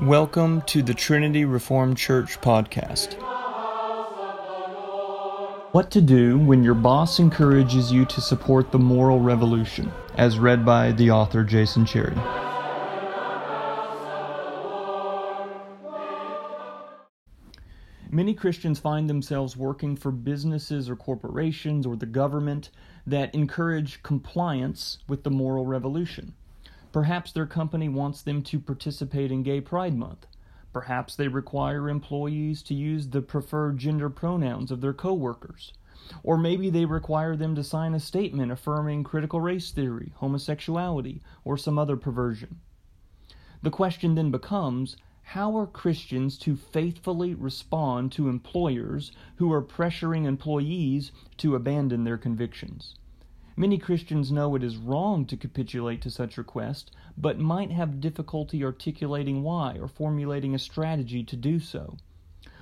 Welcome to the Trinity Reformed Church podcast. What to do when your boss encourages you to support the moral revolution, as read by the author Jason Cherry. Many Christians find themselves working for businesses or corporations or the government that encourage compliance with the moral revolution. Perhaps their company wants them to participate in Gay Pride Month. Perhaps they require employees to use the preferred gender pronouns of their coworkers. Or maybe they require them to sign a statement affirming critical race theory, homosexuality, or some other perversion. The question then becomes how are Christians to faithfully respond to employers who are pressuring employees to abandon their convictions? Many Christians know it is wrong to capitulate to such requests, but might have difficulty articulating why or formulating a strategy to do so.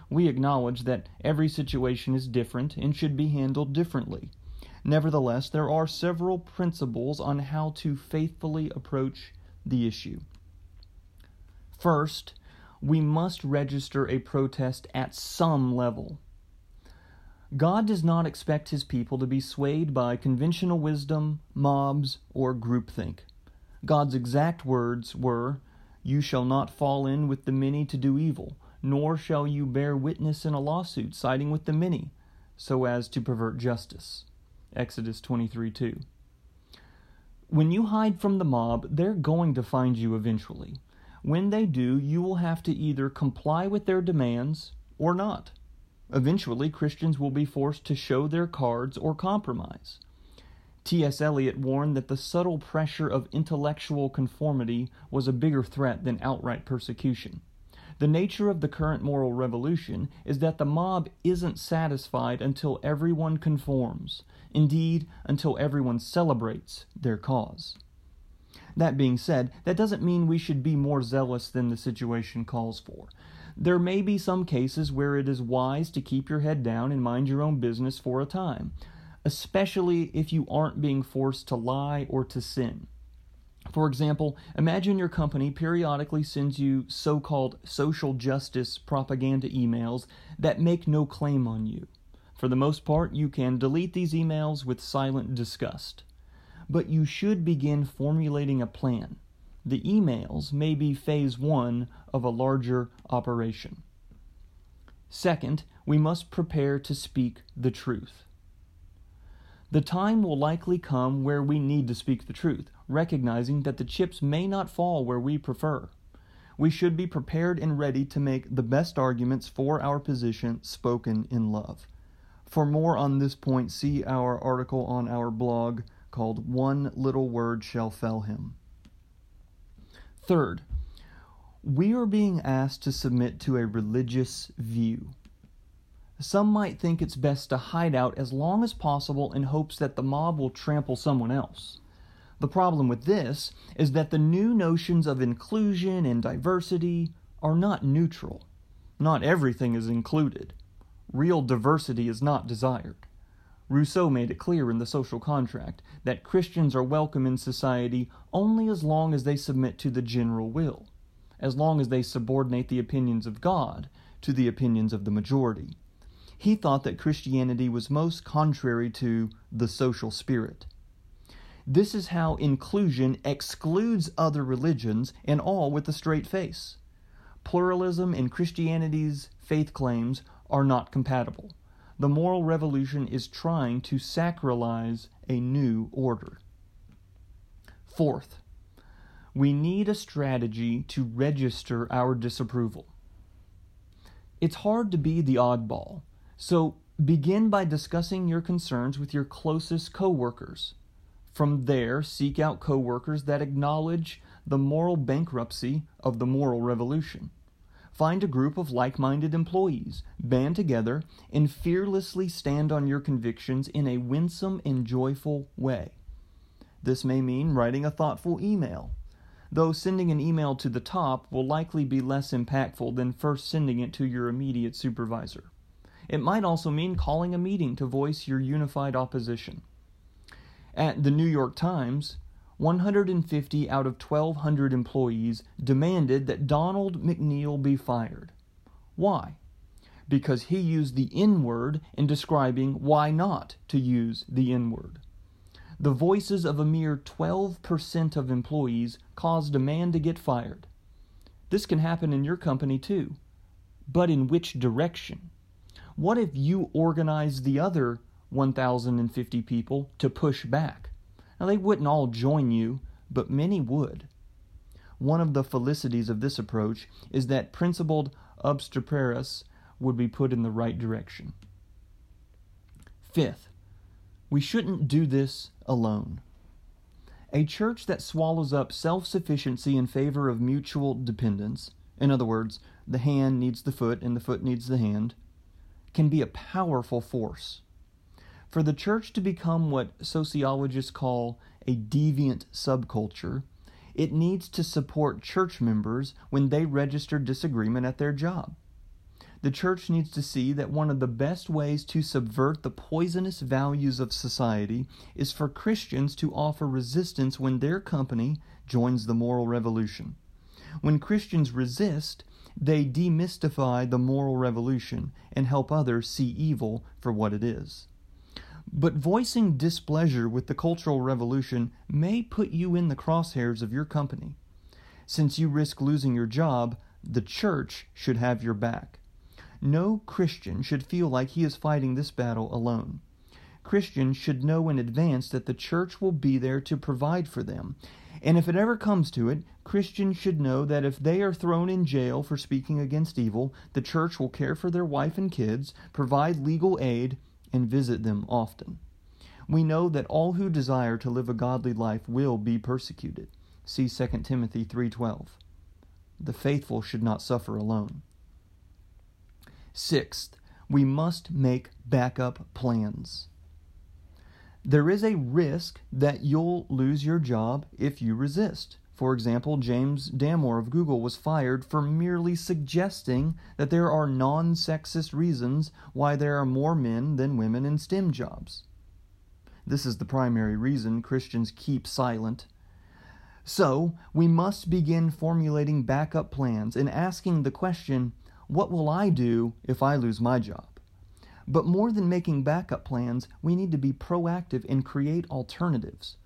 We acknowledge that every situation is different and should be handled differently. Nevertheless, there are several principles on how to faithfully approach the issue. First, we must register a protest at some level. God does not expect his people to be swayed by conventional wisdom, mobs, or groupthink. God's exact words were, You shall not fall in with the many to do evil, nor shall you bear witness in a lawsuit siding with the many, so as to pervert justice. Exodus 23 2. When you hide from the mob, they're going to find you eventually. When they do, you will have to either comply with their demands or not. Eventually, Christians will be forced to show their cards or compromise. T.S. Eliot warned that the subtle pressure of intellectual conformity was a bigger threat than outright persecution. The nature of the current moral revolution is that the mob isn't satisfied until everyone conforms, indeed, until everyone celebrates their cause. That being said, that doesn't mean we should be more zealous than the situation calls for. There may be some cases where it is wise to keep your head down and mind your own business for a time, especially if you aren't being forced to lie or to sin. For example, imagine your company periodically sends you so called social justice propaganda emails that make no claim on you. For the most part, you can delete these emails with silent disgust. But you should begin formulating a plan the emails may be phase one of a larger operation. Second, we must prepare to speak the truth. The time will likely come where we need to speak the truth, recognizing that the chips may not fall where we prefer. We should be prepared and ready to make the best arguments for our position spoken in love. For more on this point, see our article on our blog called One Little Word Shall Fell Him. Third, we are being asked to submit to a religious view. Some might think it's best to hide out as long as possible in hopes that the mob will trample someone else. The problem with this is that the new notions of inclusion and diversity are not neutral. Not everything is included. Real diversity is not desired. Rousseau made it clear in the social contract that Christians are welcome in society only as long as they submit to the general will, as long as they subordinate the opinions of God to the opinions of the majority. He thought that Christianity was most contrary to the social spirit. This is how inclusion excludes other religions and all with a straight face. Pluralism and Christianity's faith claims are not compatible the moral revolution is trying to sacralize a new order. Fourth, we need a strategy to register our disapproval. It's hard to be the oddball, so begin by discussing your concerns with your closest coworkers. From there, seek out coworkers that acknowledge the moral bankruptcy of the moral revolution. Find a group of like minded employees, band together, and fearlessly stand on your convictions in a winsome and joyful way. This may mean writing a thoughtful email, though sending an email to the top will likely be less impactful than first sending it to your immediate supervisor. It might also mean calling a meeting to voice your unified opposition. At the New York Times, 150 out of 1,200 employees demanded that Donald McNeil be fired. Why? Because he used the N word in describing why not to use the N word. The voices of a mere 12% of employees caused a man to get fired. This can happen in your company too. But in which direction? What if you organize the other 1,050 people to push back? Now, they wouldn't all join you, but many would. One of the felicities of this approach is that principled obstreperous would be put in the right direction. Fifth, we shouldn't do this alone. A church that swallows up self sufficiency in favor of mutual dependence, in other words, the hand needs the foot and the foot needs the hand, can be a powerful force. For the church to become what sociologists call a deviant subculture, it needs to support church members when they register disagreement at their job. The church needs to see that one of the best ways to subvert the poisonous values of society is for Christians to offer resistance when their company joins the moral revolution. When Christians resist, they demystify the moral revolution and help others see evil for what it is. But voicing displeasure with the cultural revolution may put you in the crosshairs of your company. Since you risk losing your job, the church should have your back. No Christian should feel like he is fighting this battle alone. Christians should know in advance that the church will be there to provide for them. And if it ever comes to it, Christians should know that if they are thrown in jail for speaking against evil, the church will care for their wife and kids, provide legal aid, and visit them often. We know that all who desire to live a godly life will be persecuted. See 2 Timothy 3:12. The faithful should not suffer alone. Sixth, we must make backup plans. There is a risk that you'll lose your job if you resist. For example, James Damore of Google was fired for merely suggesting that there are non sexist reasons why there are more men than women in STEM jobs. This is the primary reason Christians keep silent. So, we must begin formulating backup plans and asking the question what will I do if I lose my job? But more than making backup plans, we need to be proactive and create alternatives.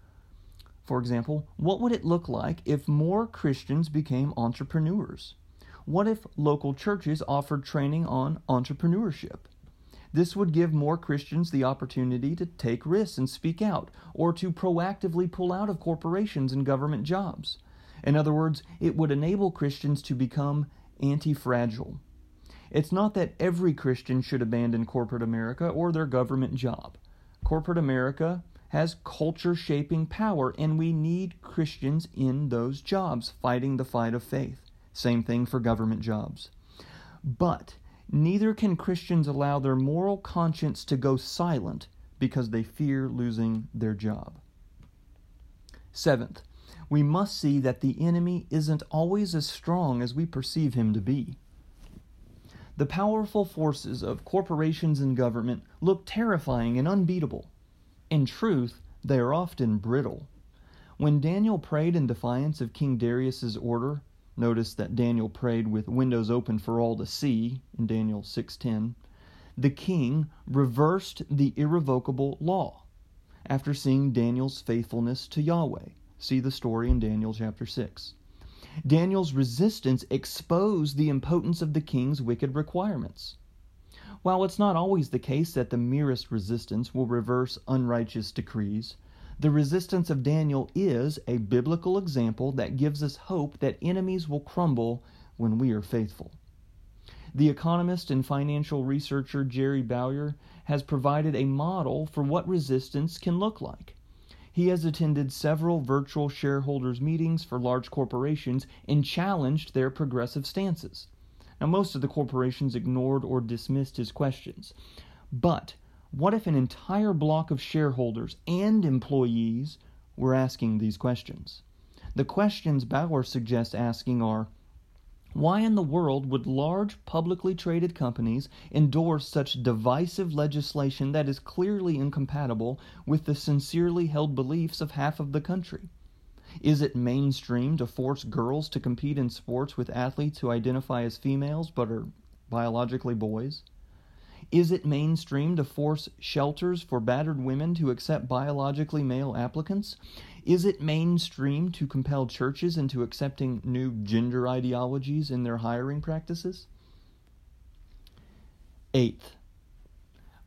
For example, what would it look like if more Christians became entrepreneurs? What if local churches offered training on entrepreneurship? This would give more Christians the opportunity to take risks and speak out, or to proactively pull out of corporations and government jobs. In other words, it would enable Christians to become anti fragile. It's not that every Christian should abandon corporate America or their government job. Corporate America has culture shaping power, and we need Christians in those jobs fighting the fight of faith. Same thing for government jobs. But neither can Christians allow their moral conscience to go silent because they fear losing their job. Seventh, we must see that the enemy isn't always as strong as we perceive him to be. The powerful forces of corporations and government look terrifying and unbeatable. In truth, they are often brittle. When Daniel prayed in defiance of King Darius's order, notice that Daniel prayed with windows open for all to see in Daniel 6:10, the king reversed the irrevocable law after seeing Daniel's faithfulness to Yahweh. See the story in Daniel chapter 6. Daniel's resistance exposed the impotence of the king's wicked requirements. While it's not always the case that the merest resistance will reverse unrighteous decrees, the resistance of Daniel is a biblical example that gives us hope that enemies will crumble when we are faithful. The economist and financial researcher Jerry Bowyer has provided a model for what resistance can look like. He has attended several virtual shareholders meetings for large corporations and challenged their progressive stances. Now, most of the corporations ignored or dismissed his questions. But what if an entire block of shareholders and employees were asking these questions? The questions Bowyer suggests asking are why in the world would large publicly traded companies endorse such divisive legislation that is clearly incompatible with the sincerely held beliefs of half of the country? Is it mainstream to force girls to compete in sports with athletes who identify as females but are biologically boys? Is it mainstream to force shelters for battered women to accept biologically male applicants? Is it mainstream to compel churches into accepting new gender ideologies in their hiring practices? Eighth,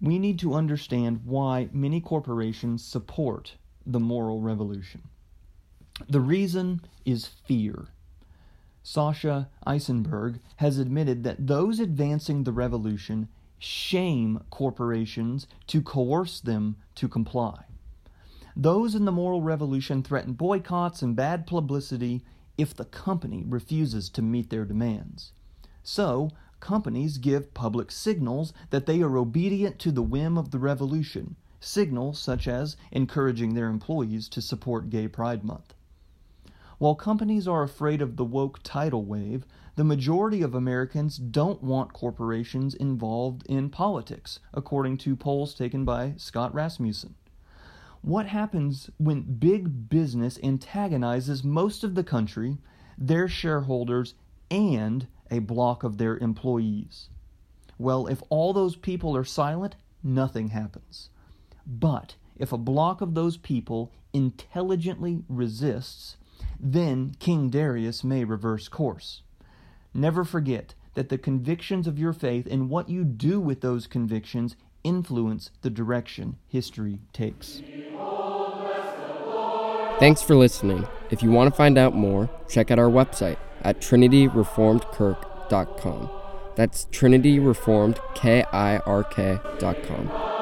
we need to understand why many corporations support the moral revolution. The reason is fear. Sasha Issenberg has admitted that those advancing the revolution shame corporations to coerce them to comply. Those in the moral revolution threaten boycotts and bad publicity if the company refuses to meet their demands. So, companies give public signals that they are obedient to the whim of the revolution, signals such as encouraging their employees to support Gay Pride Month. While companies are afraid of the woke tidal wave, the majority of Americans don't want corporations involved in politics, according to polls taken by Scott Rasmussen. What happens when big business antagonizes most of the country, their shareholders, and a block of their employees? Well, if all those people are silent, nothing happens. But if a block of those people intelligently resists, then King Darius may reverse course. Never forget that the convictions of your faith and what you do with those convictions influence the direction history takes. Thanks for listening. If you want to find out more, check out our website at trinityreformedkirk.com. That's trinityreformedkirk.com.